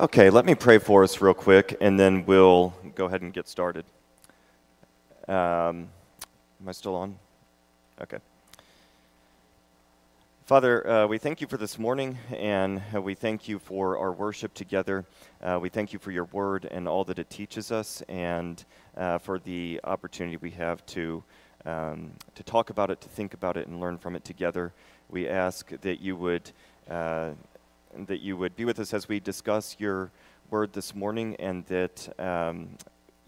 Okay, let me pray for us real quick, and then we'll go ahead and get started. Um, am I still on? Okay. Father, uh, we thank you for this morning, and uh, we thank you for our worship together. Uh, we thank you for your word and all that it teaches us, and uh, for the opportunity we have to, um, to talk about it, to think about it, and learn from it together. We ask that you would uh, that you would be with us as we discuss your word this morning and that um,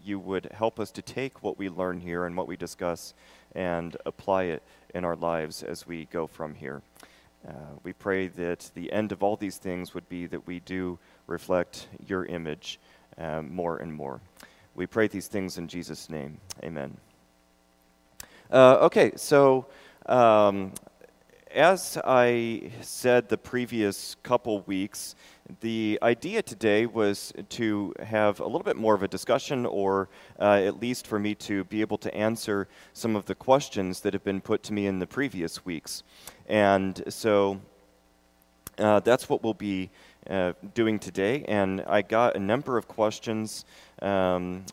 you would help us to take what we learn here and what we discuss and apply it in our lives as we go from here. Uh, we pray that the end of all these things would be that we do reflect your image um, more and more. We pray these things in Jesus' name. Amen. Uh, okay, so um, as I said the previous couple weeks, the idea today was to have a little bit more of a discussion, or uh, at least for me to be able to answer some of the questions that have been put to me in the previous weeks. And so uh, that's what we'll be uh, doing today. And I got a number of questions. Um,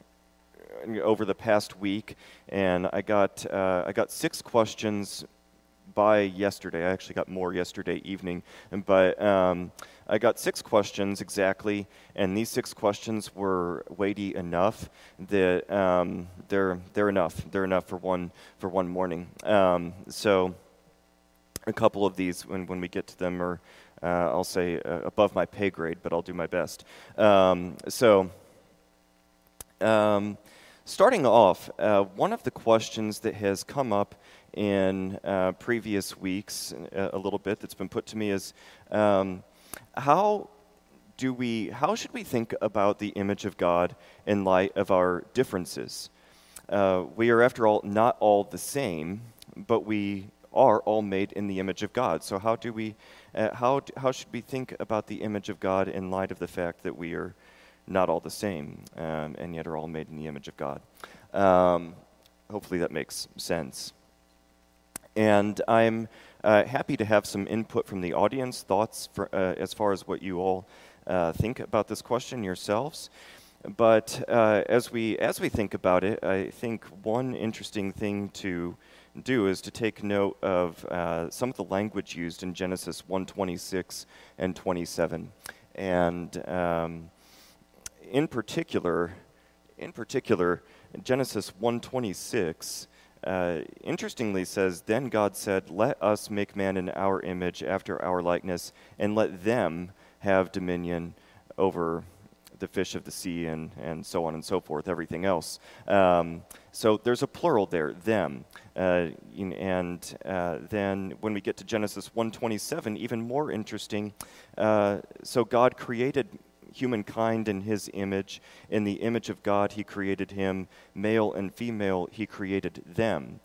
over the past week, and I got uh, I got six questions by yesterday. I actually got more yesterday evening, but um, I got six questions exactly, and these six questions were weighty enough that um, they're they're enough. They're enough for one for one morning. Um, so a couple of these, when when we get to them, are uh, I'll say uh, above my pay grade, but I'll do my best. Um, so. Um, starting off, uh, one of the questions that has come up in uh, previous weeks a, uh, little bit that's been put to me is um, how do we how should we think about the image of God in light of our differences? Uh, we are, after all, not all the same, but we are all made in the image of God. So how do we uh, how how should we think about the image of God in light of the fact that we are not all the same um, and yet are all made in the image of God? Um, hopefully that makes sense. And I'm uh, happy to have some input from the audience, thoughts for, uh, as far as what you all uh, think about this question yourselves. But uh, as, we, as we think about it, I think one interesting thing to do is to take note of uh, some of the language used in Genesis 1:26 and 27. And um, in particular, in particular, Genesis 1:26 uh, interestingly says, Then God said, Let us make man in our image, after our likeness, and let them have dominion over the fish of the sea and, and so on and so forth, everything else. Um, so there's a plural there, them. Uh, and uh, then when we get to Genesis 127, even more interesting. Uh, so God created humankind in his image. In the image of God, he created him. Male and female, he created them.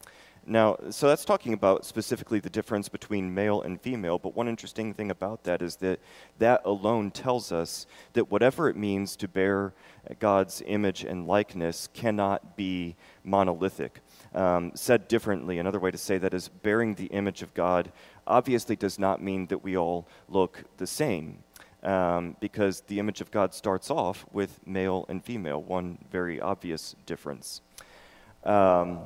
Now, so that's talking about specifically the difference between male and female, but one interesting thing about that is that that alone tells us that whatever it means to bear God's image and likeness cannot be monolithic. Um, said differently, another way to say that is bearing the image of God obviously does not mean that we all look the same um, because the image of God starts off with male and female, one very obvious difference. Um,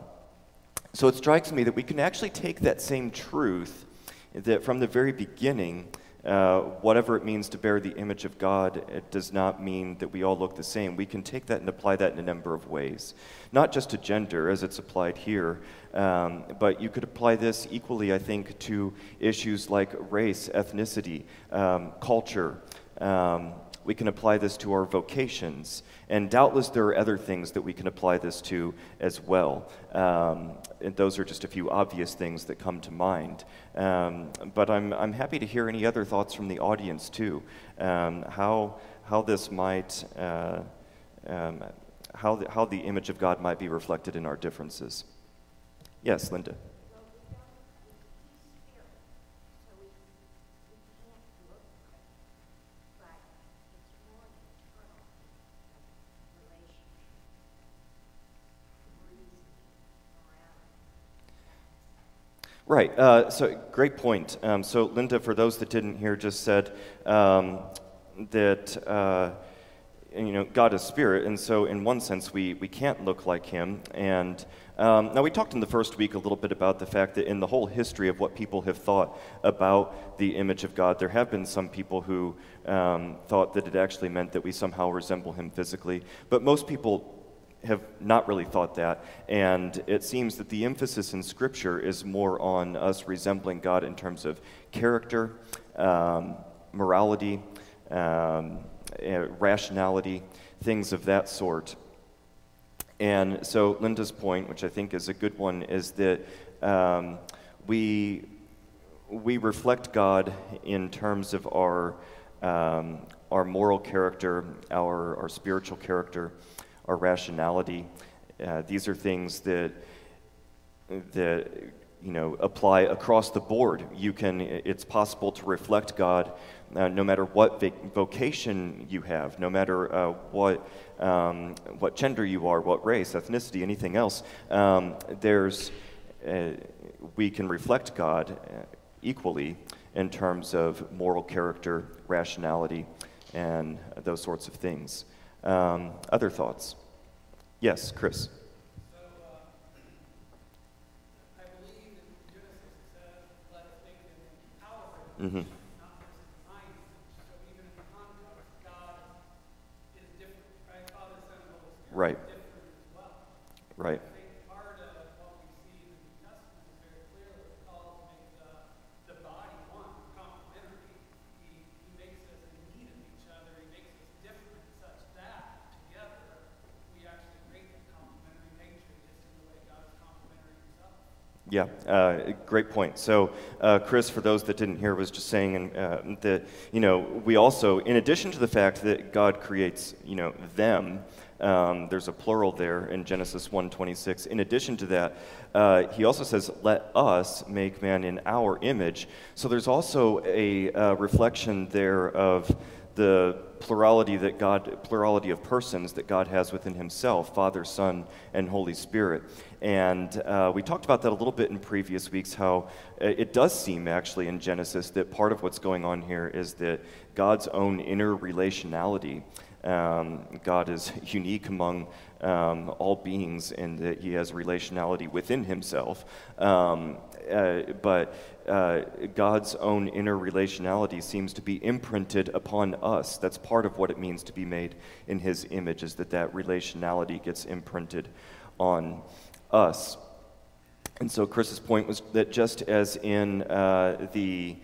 so it strikes me that we can actually take that same truth that from the very beginning, uh, whatever it means to bear the image of God, it does not mean that we all look the same. We can take that and apply that in a number of ways. Not just to gender, as it's applied here, um, but you could apply this equally, I think, to issues like race, ethnicity, um, culture. Um, we can apply this to our vocations. And doubtless there are other things that we can apply this to as well. Um, and those are just a few obvious things that come to mind. Um, but I'm, I'm happy to hear any other thoughts from the audience too. Um, how, how this might, uh, um, how, the, how the image of God might be reflected in our differences. Yes, Linda. Right. Uh, so, great point. Um, so, Linda, for those that didn't hear, just said um, that uh, you know God is spirit, and so in one sense we we can't look like Him. And um, now we talked in the first week a little bit about the fact that in the whole history of what people have thought about the image of God, there have been some people who um, thought that it actually meant that we somehow resemble Him physically, but most people have not really thought that. And it seems that the emphasis in Scripture is more on us resembling God in terms of character, um, morality, um, uh, rationality, things of that sort. And so, Linda's point, which I think is a good one, is that um, we, we reflect God in terms of our, um, our moral character, our, our spiritual character our rationality. Uh, these are things that that you know apply across the board. You can. It's possible to reflect God, uh, no matter what vocation you have, no matter uh, what um, what gender you are, what race, ethnicity, anything else. Um, there's uh, we can reflect God uh, equally in terms of moral character, rationality, and those sorts of things. Um, other thoughts? Yes, Chris. Mm-hmm. Right. Right. Yeah, uh, great point. So, uh, Chris, for those that didn't hear, was just saying uh, that you know we also, in addition to the fact that God creates you know them, um, there's a plural there in Genesis 1:26. In addition to that, uh, he also says, "Let us make man in our image." So there's also a uh, reflection there of the plurality that God, plurality of persons that God has within Himself, Father, Son, and Holy Spirit. And uh, we talked about that a little bit in previous weeks. How it does seem actually in Genesis that part of what's going on here is that God's own inner relationality. Um, God is unique among um, all beings in that He has relationality within Himself. Um, uh, but uh, God's own inner relationality seems to be imprinted upon us. That's part of what it means to be made in His image, is that that relationality gets imprinted on us. And so Chris's point was that just as in uh, the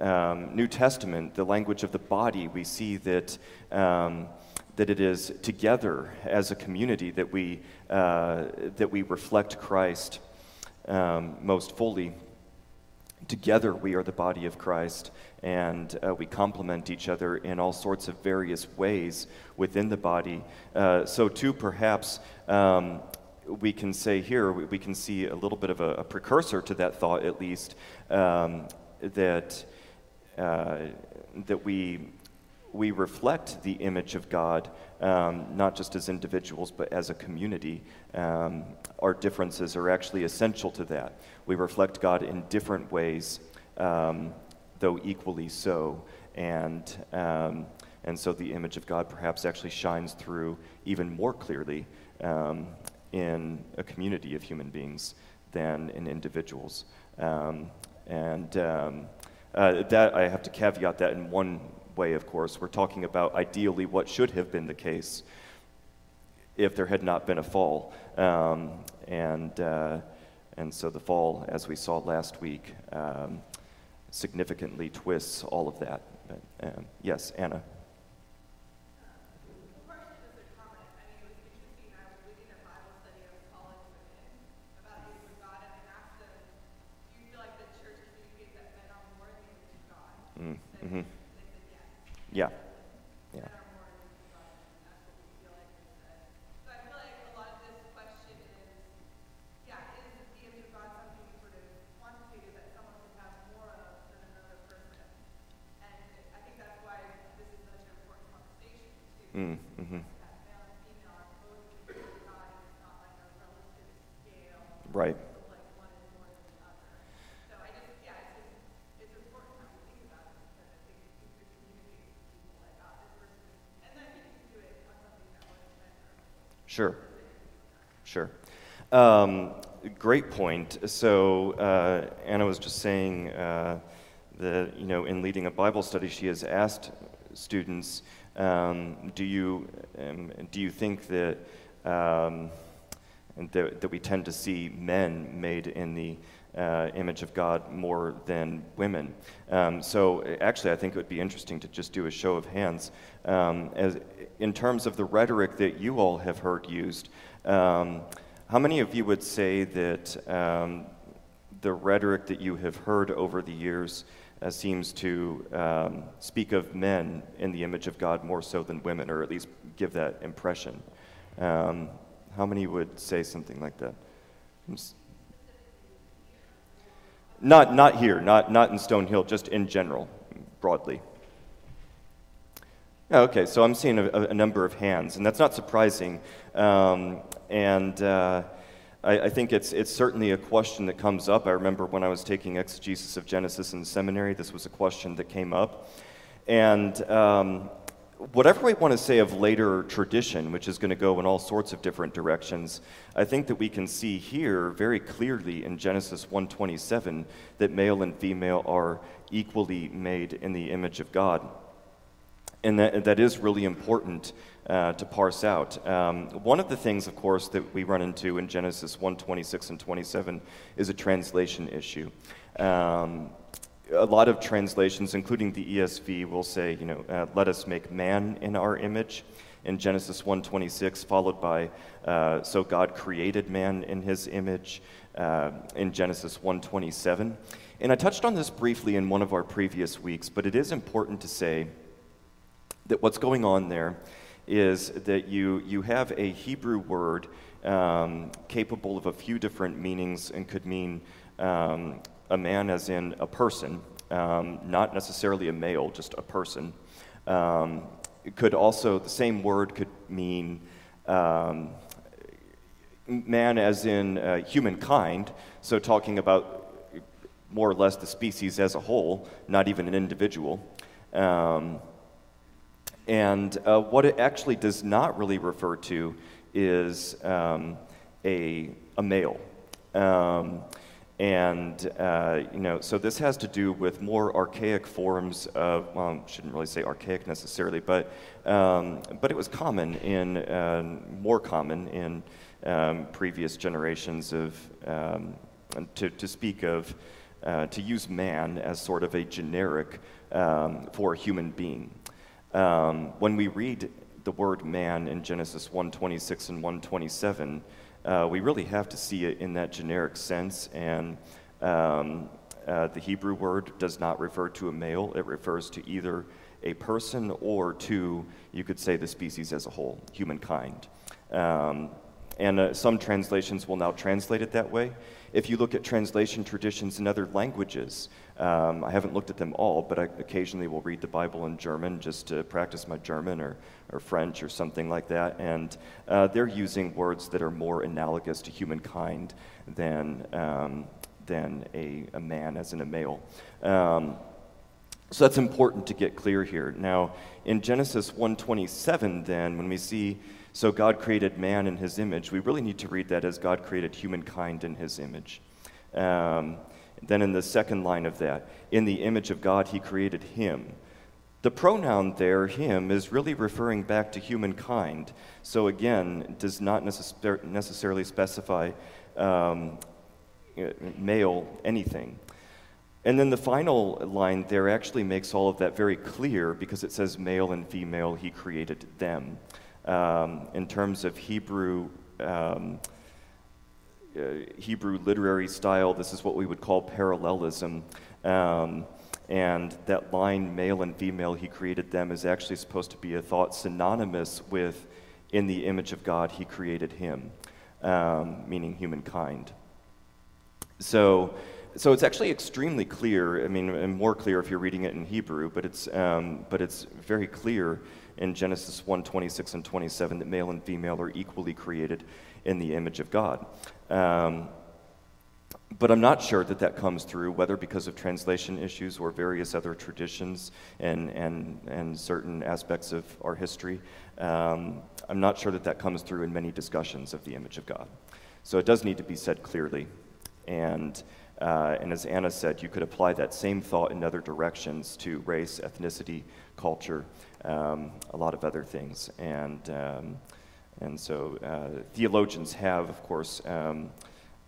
um, New Testament, the language of the body, we see that. Um, that it is together as a community that we, uh, that we reflect Christ um, most fully. Together, we are the body of Christ, and uh, we complement each other in all sorts of various ways within the body. Uh, so, too, perhaps um, we can say here, we, we, can see a little bit of a, a precursor to that thought, at least, um, that, uh, that we, we reflect the image of God, um, not just as individuals, but as a community. Um, our differences are actually essential to that. We reflect God in different ways, um, though equally so. And, um, and so the image of God perhaps actually shines through even more clearly um, in a community of human beings than in individuals. Um, and uh, that I have to caveat that in one way, of course. We're talking about ideally what should have been the case if there had not been a fall. Um, and, uh, and so the fall, as we saw last week, um, significantly twists all of that. But, um, yes, Anna. Mm, mm-hmm. Yeah. Yeah. Mm, mm-hmm. Right. Sure. Sure. Um, great point. So uh, Anna was just saying uh, that you know in leading a Bible study, she has asked students, um, "Do you um, do you think that, um, that that we tend to see men made in the uh, image of God more than women. Um, so actually, I think it would be interesting to just do a show of hands. Um, as, in terms of the rhetoric that you all have heard used, um, how many of you would say that um, the rhetoric that you have heard over the years uh, seems to um, speak of men in the image of God more so than women, or at least give that impression? Um, how many would say something like that? Not, not here, not, not in Stonehill, just in general, broadly. Okay, so I'm seeing a, a number of hands, and that's not surprising. Um, and uh, I, I, think it's, it's certainly a question that comes up. I remember when I was taking exegesis of Genesis in seminary, this was a question that came up. And um, whatever we want to say of later tradition, which is going to go in all sorts of different directions, I think that we can see here very clearly in Genesis 1:27 that male and female are equally made in the image of God. And that, that is really important uh, to parse out. Um, one of the things, of course, that we run into in Genesis 1:26 and 27 is a translation issue. Um, a lot of translations, including the ESV, will say, you know, uh, let us make man in our image in Genesis 1:26, followed by, uh, so God created man in His image uh, in Genesis 1:27. And I touched on this briefly in one of our previous weeks, but it is important to say that what's going on there is that you you have a Hebrew word um, capable of a few different meanings and could mean um, a man as in a person, um, not necessarily a male, just a person. Um, it could also, the same word could mean um, man as in uh, humankind, so talking about more or less the species as a whole, not even an individual. Um, and uh, what it actually does not really refer to is um, a, a male. And, uh, you know, so this has to do with more archaic forms of, well, shouldn't really say archaic necessarily, but, um, but it was common in, uh, more common in um, previous generations of, um, to, to speak of, uh, to use man as sort of a generic um, for a human being. Um, when we read the word man in Genesis 126 and 127, uh, we really have to see it in that generic sense. And um, uh, the Hebrew word does not refer to a male, it refers to either a person or to, you could say, the species as a whole, humankind. Um, and uh, some translations will now translate it that way. If you look at translation traditions in other languages, um, I haven't looked at them all, but I occasionally will read the Bible in German just to practice my German or, or French or something like that. And uh, they're using words that are more analogous to humankind than, um, than a, a, man as in a male. Um, so that's important to get clear here. Now, in Genesis 1:27, then, when we see so God created man in his image, we really need to read that as God created humankind in his image. Um, then in the second line of that, in the image of God, he created him. The pronoun there, him, is really referring back to humankind. So again, does not necessar- necessarily specify um, male anything. And then the final line there actually makes all of that very clear because it says male and female, he created them. Um, in terms of Hebrew um, Hebrew literary style. This is what we would call parallelism. Um, and that line, male and female, he created them, is actually supposed to be a thought synonymous with, in the image of God, he created him, um, meaning humankind. So, so it's actually extremely clear. I mean, and more clear if you're reading it in Hebrew, but it's, um, but it's very clear in Genesis 1 26 and 27 that male and female are equally created in the image of God. Um, but I'm not sure that that comes through, whether because of translation issues or various other traditions and, and, and certain aspects of our history. Um, I'm not sure that that comes through in many discussions of the image of God. So it does need to be said clearly. And, uh, and as Anna said, you could apply that same thought in other directions to race, ethnicity, culture, um, a lot of other things. And, um, and so uh, theologians have, of course, um,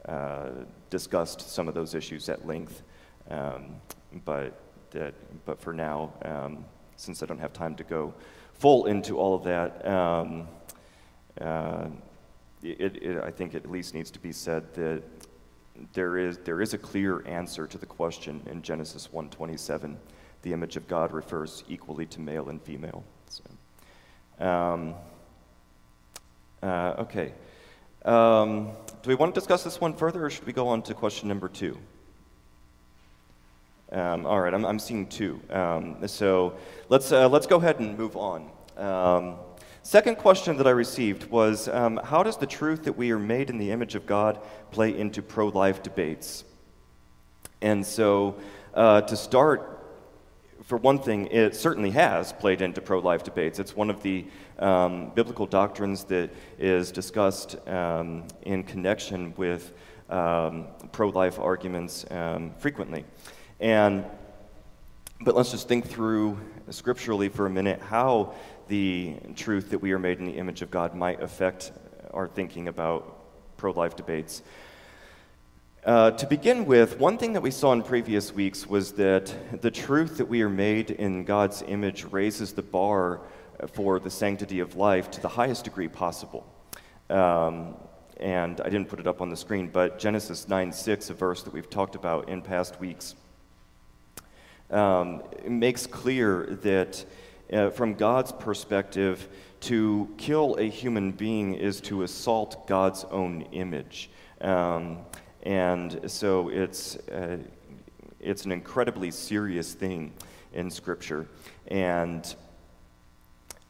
uh, discussed some of those issues at length. Um, but, that, but for now, um, since I don't have time to go full into all of that, um, uh, it, it, I think it at least needs to be said that there is, there is a clear answer to the question in Genesis 1:27. The image of God refers equally to male and female. So, um, uh, okay. Um, do we want to discuss this one further, or should we go on to question number two? Um, all right, I'm, I'm seeing two. Um, so let's, uh, let's go ahead and move on. Um, second question that I received was um, How does the truth that we are made in the image of God play into pro life debates? And so, uh, to start, for one thing, it certainly has played into pro life debates. It's one of the um, biblical doctrines that is discussed um, in connection with um, pro life arguments um, frequently. And, but let's just think through scripturally for a minute how the truth that we are made in the image of God might affect our thinking about pro life debates. Uh, to begin with, one thing that we saw in previous weeks was that the truth that we are made in God's image raises the bar for the sanctity of life to the highest degree possible. Um, and I didn't put it up on the screen, but Genesis 9 6, a verse that we've talked about in past weeks, um, makes clear that uh, from God's perspective, to kill a human being is to assault God's own image. Um, and so it's, uh, it's an incredibly serious thing in Scripture. And,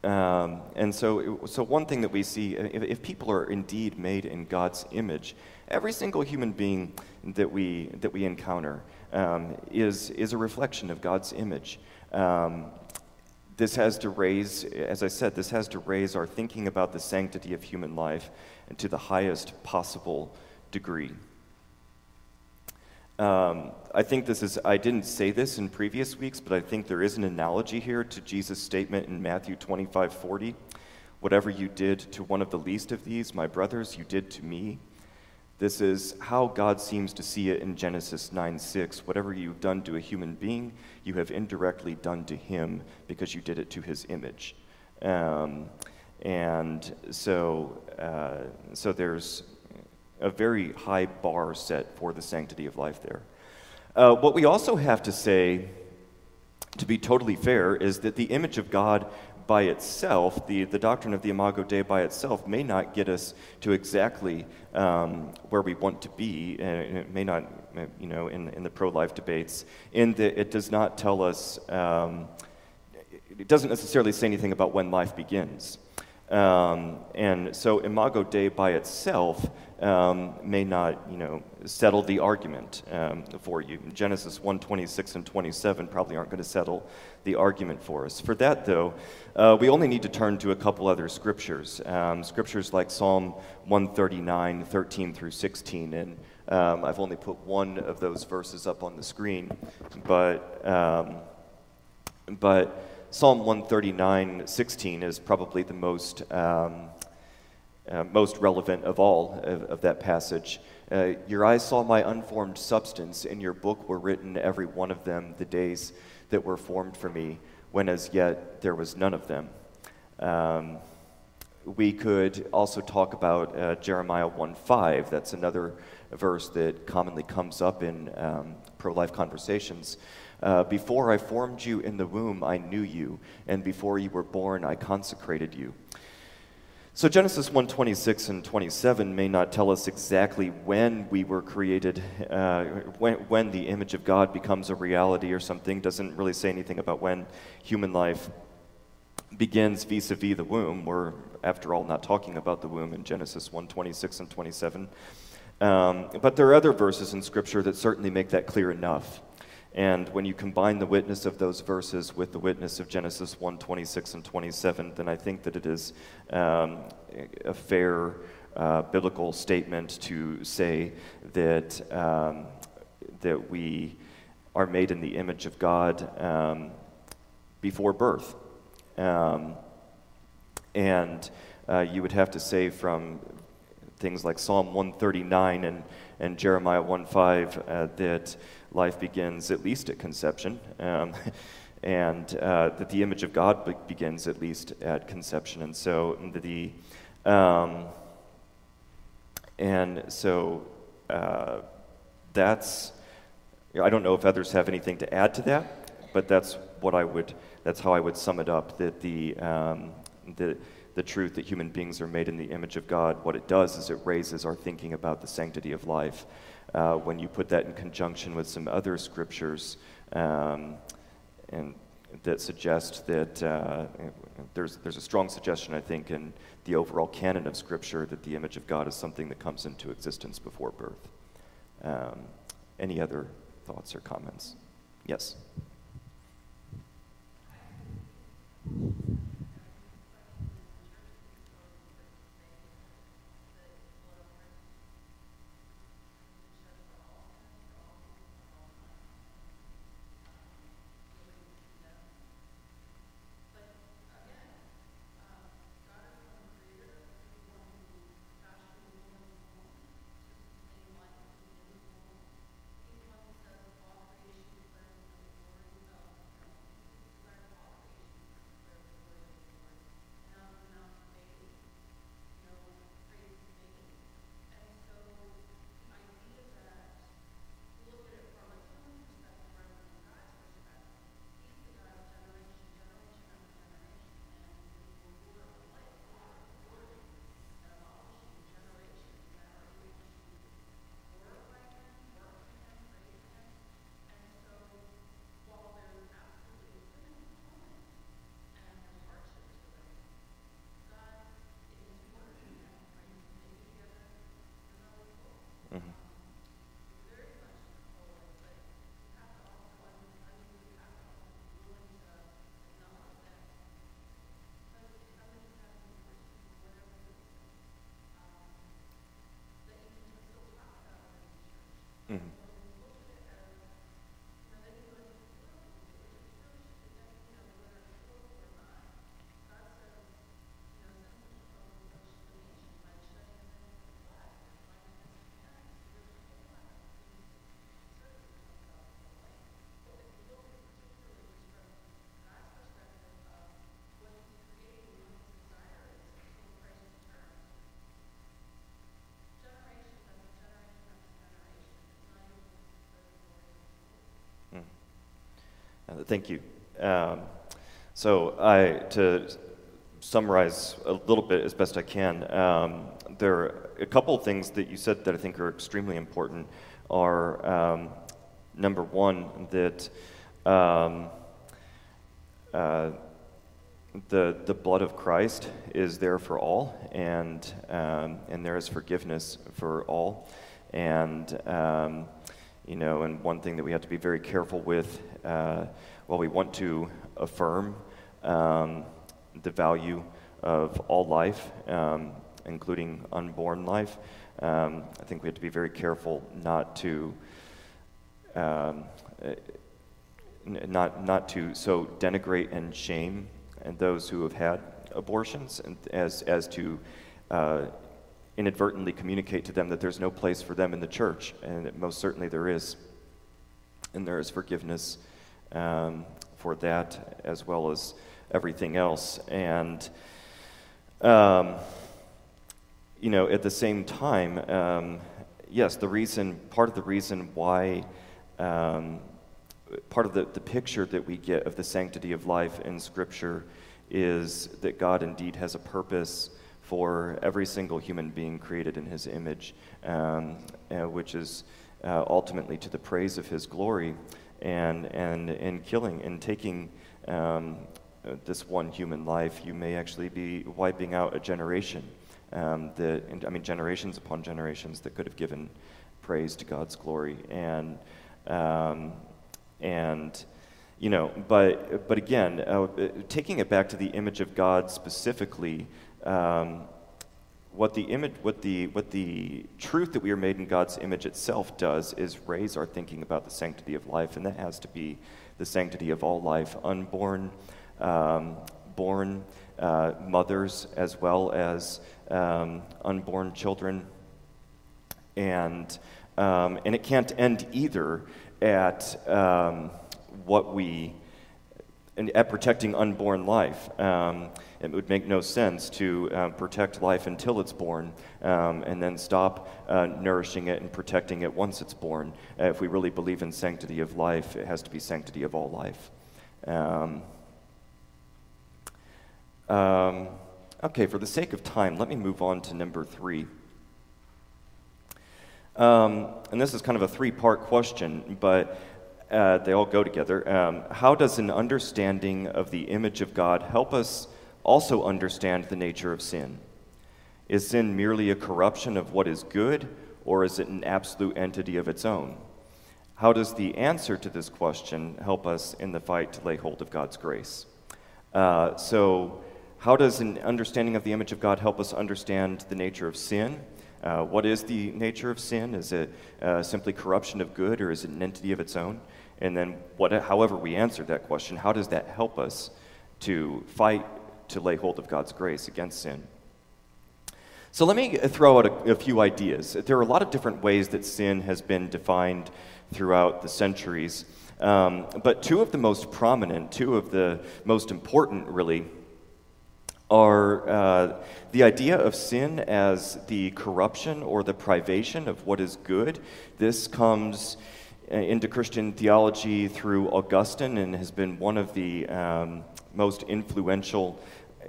um, and so, so, one thing that we see if, if, people are indeed made in God's image, every single human being that we, that we encounter um, is, is a reflection of God's image. Um, this has to raise, as I said, this has to raise our thinking about the sanctity of human life to the highest possible degree. Um, I think this is, I didn't say this in previous weeks, but I think there is an analogy here to Jesus' statement in Matthew 25 40. Whatever you did to one of the least of these, my brothers, you did to me. This is how God seems to see it in Genesis 9 6. Whatever you've done to a human being, you have indirectly done to him because you did it to his image. Um, and so, uh, so there's a very high bar set for the sanctity of life there. Uh, what we also have to say, to be totally fair, is that the image of God by itself, the, the doctrine of the Imago Dei by itself, may not get us to exactly um, where we want to be, and it may not, you know, in, in the pro life debates, in that it does not tell us, um, it doesn't necessarily say anything about when life begins. Um, and so Imago Dei by itself um, may not, you know, settle the argument um, for you. Genesis 1, 26 and 27 probably aren't going to settle the argument for us. For that, though, uh, we only need to turn to a couple other scriptures. Um, scriptures like Psalm 139, 13 through 16. And um, I've only put one of those verses up on the screen. But, um, but Psalm 139, 16 is probably the most um, uh, most relevant of all of, of that passage. Uh, your eyes saw my unformed substance. In your book were written, every one of them, the days that were formed for me, when as yet there was none of them. Um, we could also talk about uh, Jeremiah 1:5. That's another verse that commonly comes up in um, pro-life conversations. Uh, before I formed you in the womb, I knew you, and before you were born, I consecrated you. So Genesis 1:26 and 27 may not tell us exactly when we were created, uh, when, when the image of God becomes a reality or something. Doesn't really say anything about when human life begins vis-a-vis the womb. We're, after all, not talking about the womb in Genesis 1:26 and 27. Um, but there are other verses in Scripture that certainly make that clear enough. And when you combine the witness of those verses with the witness of Genesis 1 26 and 27, then I think that it is um, a fair uh, biblical statement to say that, um, that we are made in the image of God um, before birth. Um, and uh, you would have to say from things like Psalm 139 and, and Jeremiah 1:5 uh, that life begins at least at conception, um, and uh, that the image of God be- begins at least at conception. And so the, um, and so uh, that's. I don't know if others have anything to add to that, but that's what I would. That's how I would sum it up. That the um, the the truth that human beings are made in the image of God, what it does is it raises our thinking about the sanctity of life. Uh, when you put that in conjunction with some other scriptures um, and that suggest that uh, there's, there's a strong suggestion, I think, in the overall canon of Scripture that the image of God is something that comes into existence before birth. Um, any other thoughts or comments? Yes. Thank you. Um, so, I to summarize a little bit as best I can, um, there are a couple of things that you said that I think are extremely important. Are um, number one that um, uh, the the blood of Christ is there for all, and um, and there is forgiveness for all, and um, you know, and one thing that we have to be very careful with uh, while we want to affirm um, the value of all life, um, including unborn life, um, I think we have to be very careful not to. Um, not, not to so denigrate and shame and those who have had abortions and as, as to uh, inadvertently communicate to them that there's no place for them in the church, and most certainly there is. And there is forgiveness um, for that as well as everything else. And, um, you know, at the same time, um, yes, the reason, part of the reason why, um, part of the, the picture that we get of the sanctity of life in Scripture is that God indeed has a purpose for every single human being created in his image, um, uh, which is uh, ultimately to the praise of his glory. And, and in killing and taking um, this one human life, you may actually be wiping out a generation. um, I mean, generations upon generations that could have given praise to God's glory. And, um, and you know, but, but again, uh, taking it back to the image of God specifically, um, what the image, what the, what the truth that we are made in God's image itself does is raise our thinking about the sanctity of life, and that has to be the sanctity of all life, unborn, um, born uh, mothers, as well as um, unborn children, and um, and it can't end either at um, what we at protecting unborn life. Um, it would make no sense to uh, protect life until it's born um, and then stop uh, nourishing it and protecting it once it's born. Uh, if we really believe in sanctity of life, it has to be sanctity of all life. Um, um okay, for the sake of time, let me move on to number three. Um, and this is kind of a three part question, but uh, they all go together. Um, how does an understanding of the image of God help us also understand the nature of sin? Is sin merely a corruption of what is good, or is it an absolute entity of its own? How does the answer to this question help us in the fight to lay hold of God's grace? Uh, so, how does an understanding of the image of God help us understand the nature of sin? Uh, what is the nature of sin? Is it uh, simply corruption of good, or is it an entity of its own? And then, what, however we answer that question, how does that help us to fight to lay hold of God's grace against sin? So, let me throw out a, a few ideas. There are a lot of different ways that sin has been defined throughout the centuries. Um, but two of the most prominent, two of the most important, really, are uh, the idea of sin as the corruption or the privation of what is good. This comes into Christian theology through Augustine and has been one of the um, most influential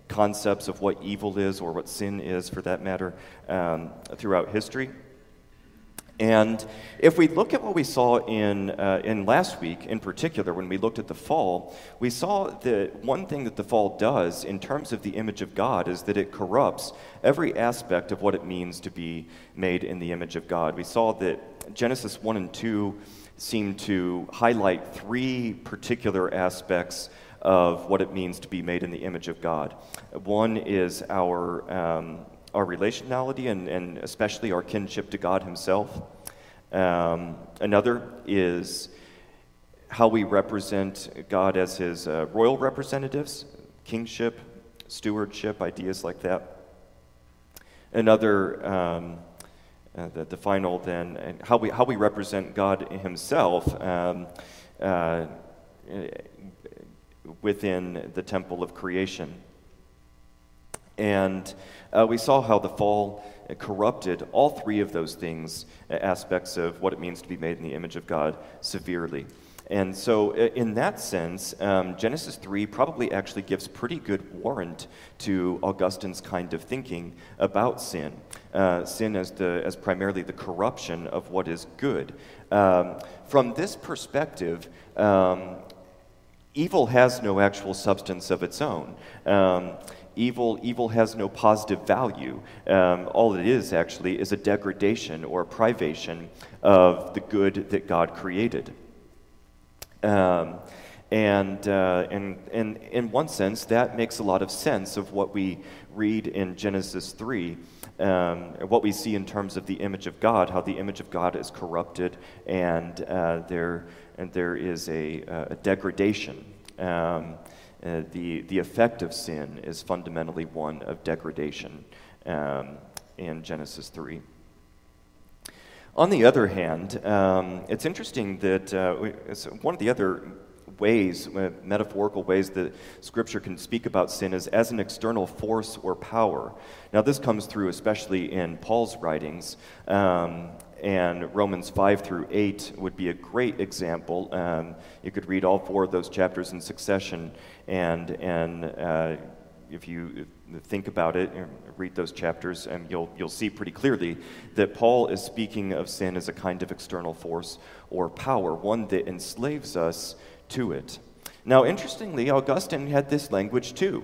concepts of what evil is or what sin is, for that matter, um, throughout history. And if we look at what we saw in, uh, in last week, in particular, when we looked at the fall, we saw that one thing that the fall does in terms of the image of God is that it corrupts every aspect of what it means to be made in the image of God. We saw that Genesis 1 and 2 seem to highlight three particular aspects of what it means to be made in the image of God. One is our. Um, our relationality and, and especially our kinship to God Himself. Um, another is how we represent God as His uh, royal representatives, kingship, stewardship, ideas like that. Another, um, uh, the, the, final then, how we, how we represent God Himself um, uh, within the temple of creation. And uh, we saw how the fall corrupted all three of those things, uh, aspects of what it means to be made in the image of God, severely. And so, in that sense, um, Genesis 3 probably actually gives pretty good warrant to Augustine's kind of thinking about sin. Uh, sin as, the, as primarily the corruption of what is good. Um, from this perspective, um, evil has no actual substance of its own. Um, evil, evil has no positive value. Um, all it is actually is a degradation or a privation of the good that God created. Um, and, uh, and, and in one sense, that makes a lot of sense of what we read in Genesis 3, um, what we see in terms of the image of God, how the image of God is corrupted and, uh, there, and there is a, a degradation. Um, uh, the, the effect of sin is fundamentally one of degradation um, in Genesis 3. On the other hand, um, it's interesting that uh, one of the other ways, uh, metaphorical ways that Scripture can speak about sin is as an external force or power. Now, this comes through especially in Paul's writings. Um, and Romans 5 through 8 would be a great example. Um, you could read all four of those chapters in succession, and, and uh, if you think about it, and read those chapters, and you'll, you'll see pretty clearly that Paul is speaking of sin as a kind of external force or power, one that enslaves us to it. Now, interestingly, Augustine had this language too.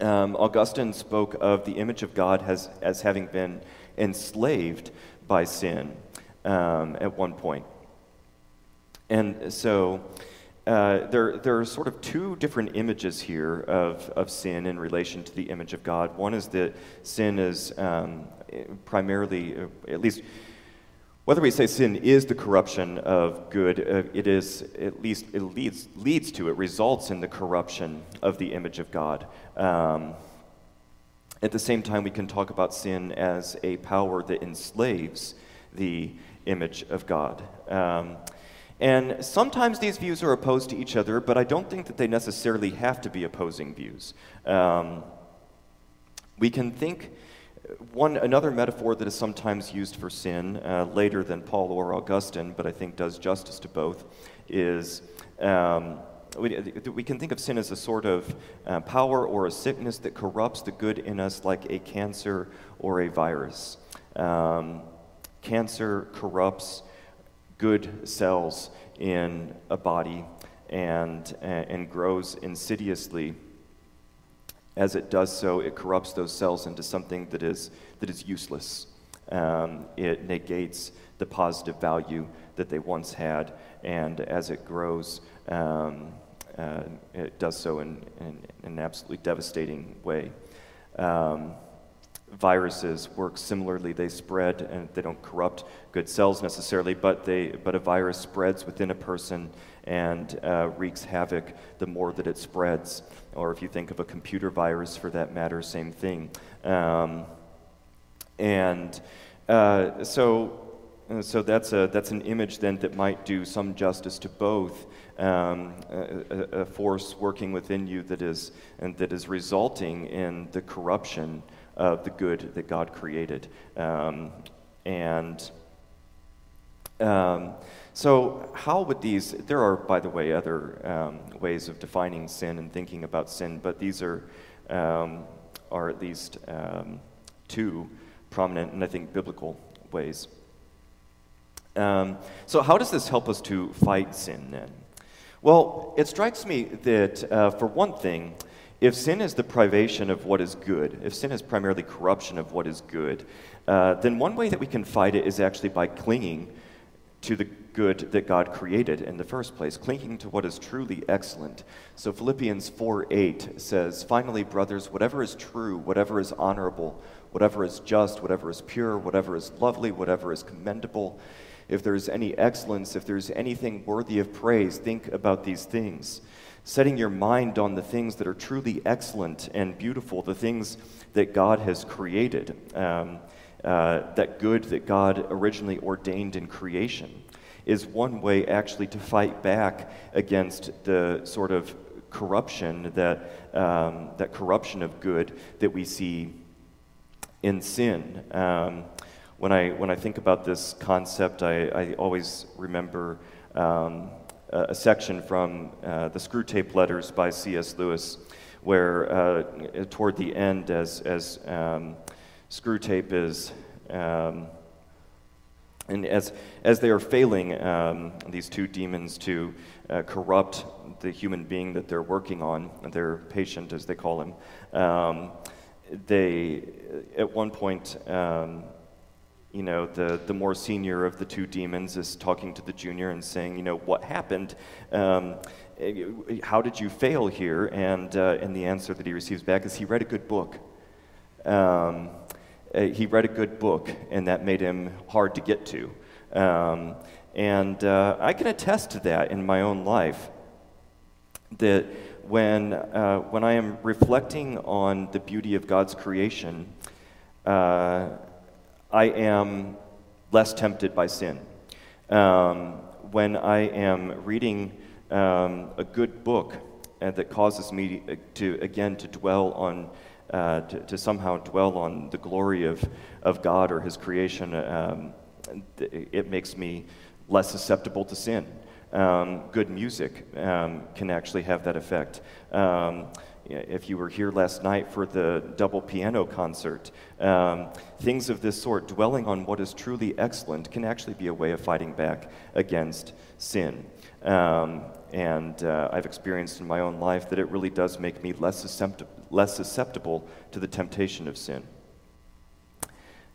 Um, Augustine spoke of the image of God as, as having been enslaved by sin um, at one point. And so uh, there, there are sort of two different images here of, of sin in relation to the image of God. One is that sin is um, primarily, uh, at least, whether we say sin is the corruption of good, uh, it is at least it leads leads to it results in the corruption of the image of God. Um, at the same time, we can talk about sin as a power that enslaves the image of God. Um, and sometimes these views are opposed to each other, but I don't think that they necessarily have to be opposing views. Um, we can think one another metaphor that is sometimes used for sin uh, later than Paul or Augustine, but I think does justice to both, is um, we, we, can think of sin as a sort of uh, power or a sickness that corrupts the good in us, like a cancer or a virus. Um, cancer corrupts good cells in a body and, and grows insidiously. As it does so, it corrupts those cells into something that is, that is useless. Um, it negates the positive value that they once had, and as it grows, um, uh, it does so in, in, in, an absolutely devastating way. Um, viruses work similarly. They spread and they don't corrupt good cells necessarily, but, they, but a virus spreads within a person and uh, wreaks havoc the more that it spreads. Or if you think of a computer virus for that matter, same thing. Um, and uh, so, uh, so that's, a, that's an image then that might do some justice to both. Um, a, a, force working within you that is, and that is resulting in the corruption of the good that God created. Um, and um, so, how would these, there are, by the way, other um, ways of defining sin and thinking about sin, but these are, um, are at least um, two prominent and I think biblical ways. Um, so, how does this help us to fight sin then? Well, it strikes me that, uh, for one thing, if sin is the privation of what is good, if sin is primarily corruption of what is good, uh, then one way that we can fight it is actually by clinging to the good that God created in the first place, clinging to what is truly excellent. So Philippians 4 8 says, Finally, brothers, whatever is true, whatever is honorable, whatever is just, whatever is pure, whatever is lovely, whatever is commendable, if there is any excellence, if there is anything worthy of praise, think about these things setting your mind on the things that are truly excellent and beautiful, the things that God has created, um, uh, that good that God originally ordained in creation, is one way actually to fight back against the sort of corruption that, um, that corruption of good that we see in sin. Um, when, I, when I think about this concept, I, I always remember um, a section from uh, the Screwtape Letters by C.S. Lewis, where uh, toward the end, as, as um, Screwtape is, um, and as, as they are failing, um, these two demons, to uh, corrupt the human being that they're working on, their patient, as they call him, um, they, at one point, um, you know, the, the more senior of the two demons is talking to the junior and saying, you know, what happened? Um, how did you fail here? And, uh, and the answer that he receives back is he read a good book. Um, uh, he read a good book, and that made him hard to get to. Um, and uh, I can attest to that in my own life. That when, uh, when I am reflecting on the beauty of God's creation, uh, I am less tempted by sin. Um, when I am reading um, a good book uh, that causes me to, again, to dwell on, uh, to, to, somehow dwell on the glory of, of God or His creation, um, it makes me less susceptible to sin. Um, good music um, can actually have that effect. If you were here last night for the double piano concert, um, things of this sort, dwelling on what is truly excellent, can actually be a way of fighting back against sin. Um, and uh, I've experienced in my own life that it really does make me less, susceptible, less susceptible to the temptation of sin.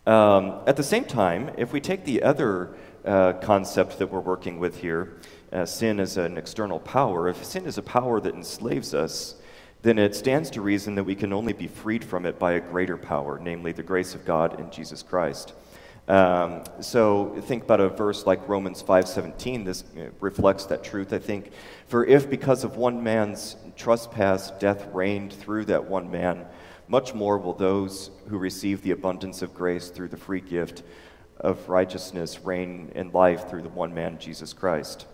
Um, at the same time, if we take the other uh, concept that we're working with here, uh, sin as an external power, if sin is a power that enslaves us, then it stands to reason that we can only be freed from it by a greater power, namely the grace of God in Jesus Christ. Um, so think about a verse like Romans 5:17. This uh, reflects that truth, I think. For if because of one man's trespass death reigned through that one man, much more will those who receive the abundance of grace through the free gift of righteousness reign in life through the one man, Jesus Christ.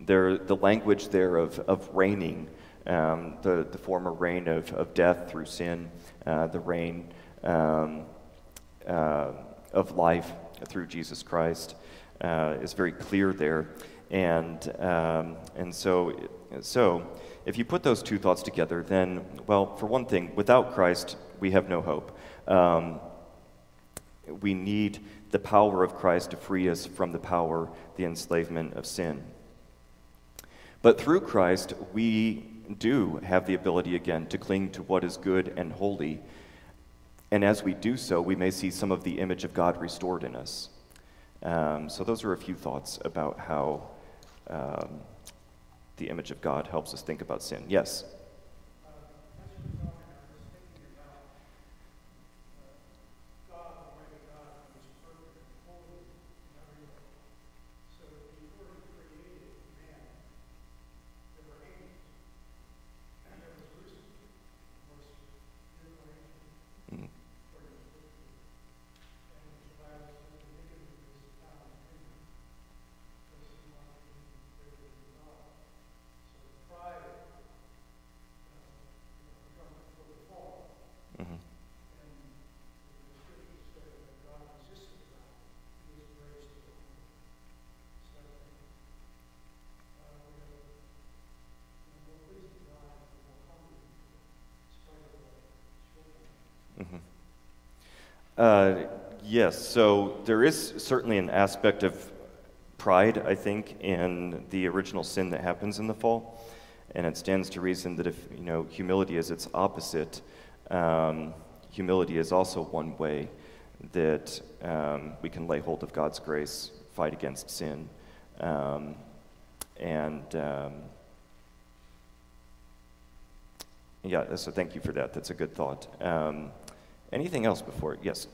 There, the language there of, of reigning, um, the, the former reign of, of death through sin, uh, the reign um, uh, of life through Jesus Christ uh, is very clear there. And, um, and so, so if you put those two thoughts together, then, well, for one thing, without Christ, we have no hope. Um, we need the power of Christ to free us from the power, the enslavement of sin. But through Christ, we do have the ability again to cling to what is good and holy. And as we do so, we may see some of the image of God restored in us. Um, so, those are a few thoughts about how. Um, the image of God helps us think about sin. Yes? Uh, yes, so there is certainly an aspect of pride, I think, in the original sin that happens in the fall. And it stands to reason that if, you know, humility is its opposite, um, humility is also one way that um, we can lay hold of God's grace, fight against sin. Um, and um, yeah, so thank you for that. That's a good thought. Anything else before? Yes.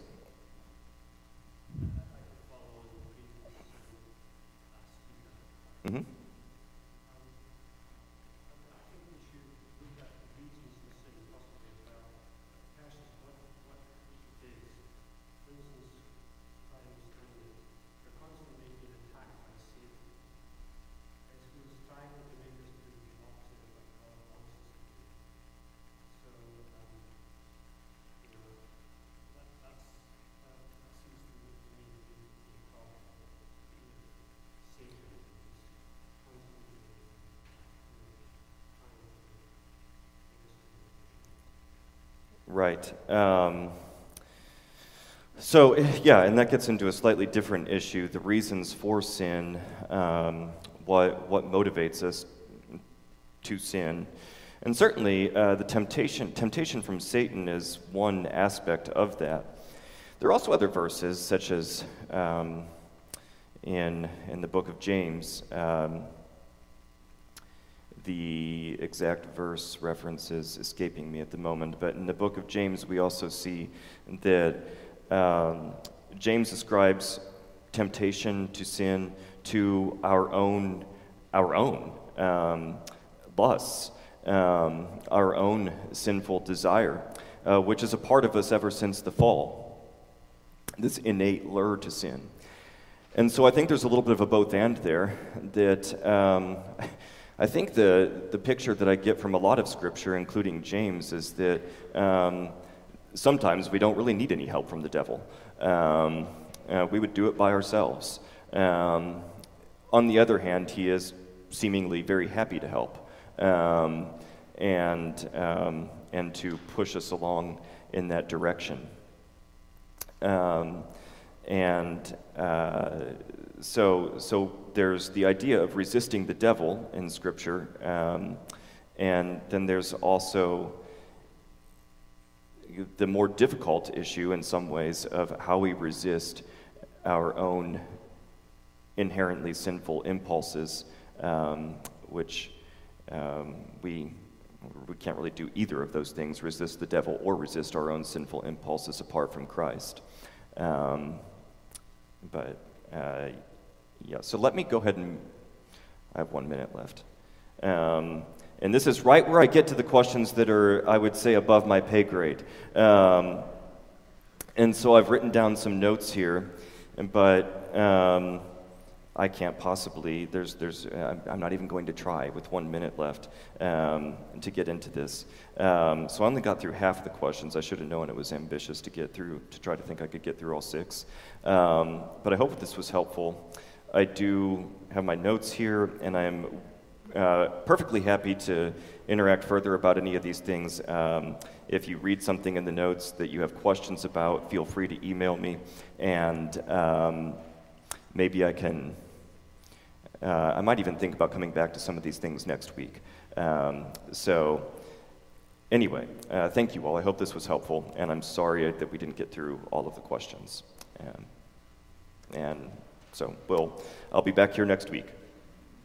Mm-hmm. Right. Um, so, yeah, and that gets into a slightly different issue the reasons for sin, um, what, what motivates us to sin. And certainly, uh, the temptation, temptation from Satan is one aspect of that. There are also other verses, such as um, in, in the book of James. Um, the exact verse reference is escaping me at the moment, but in the book of James, we also see that um, James ascribes temptation to sin to our own, our own um, lusts, um, our own sinful desire, uh, which is a part of us ever since the fall. This innate lure to sin. And so I think there's a little bit of a both and there that um, I think the, the picture that I get from a lot of scripture, including James, is that um, sometimes we don't really need any help from the devil. Um, uh, we would do it by ourselves. Um, on the other hand, he is seemingly very happy to help um, and, um, and to push us along in that direction. Um, and uh, so, so there's the idea of resisting the devil in Scripture, um, and then there's also the more difficult issue in some ways of how we resist our own inherently sinful impulses, um, which um, we, we can't really do either of those things resist the devil or resist our own sinful impulses apart from Christ. Um, but uh, yeah, so let me go ahead and I have one minute left. Um, and this is right where I get to the questions that are, I would say, above my pay grade. Um, and so I've written down some notes here, but um, I can't possibly, there's, there's, I'm not even going to try with one minute left um, to get into this. Um, so I only got through half of the questions. I should have known it was ambitious to get through, to try to think I could get through all six. Um, but I hope this was helpful. I do have my notes here, and I'm uh, perfectly happy to interact further about any of these things. Um, if you read something in the notes that you have questions about, feel free to email me, and um, maybe I can. Uh, I might even think about coming back to some of these things next week. Um, so, anyway, uh, thank you all. I hope this was helpful, and I'm sorry that we didn't get through all of the questions. and so, we'll, I'll be back here next week.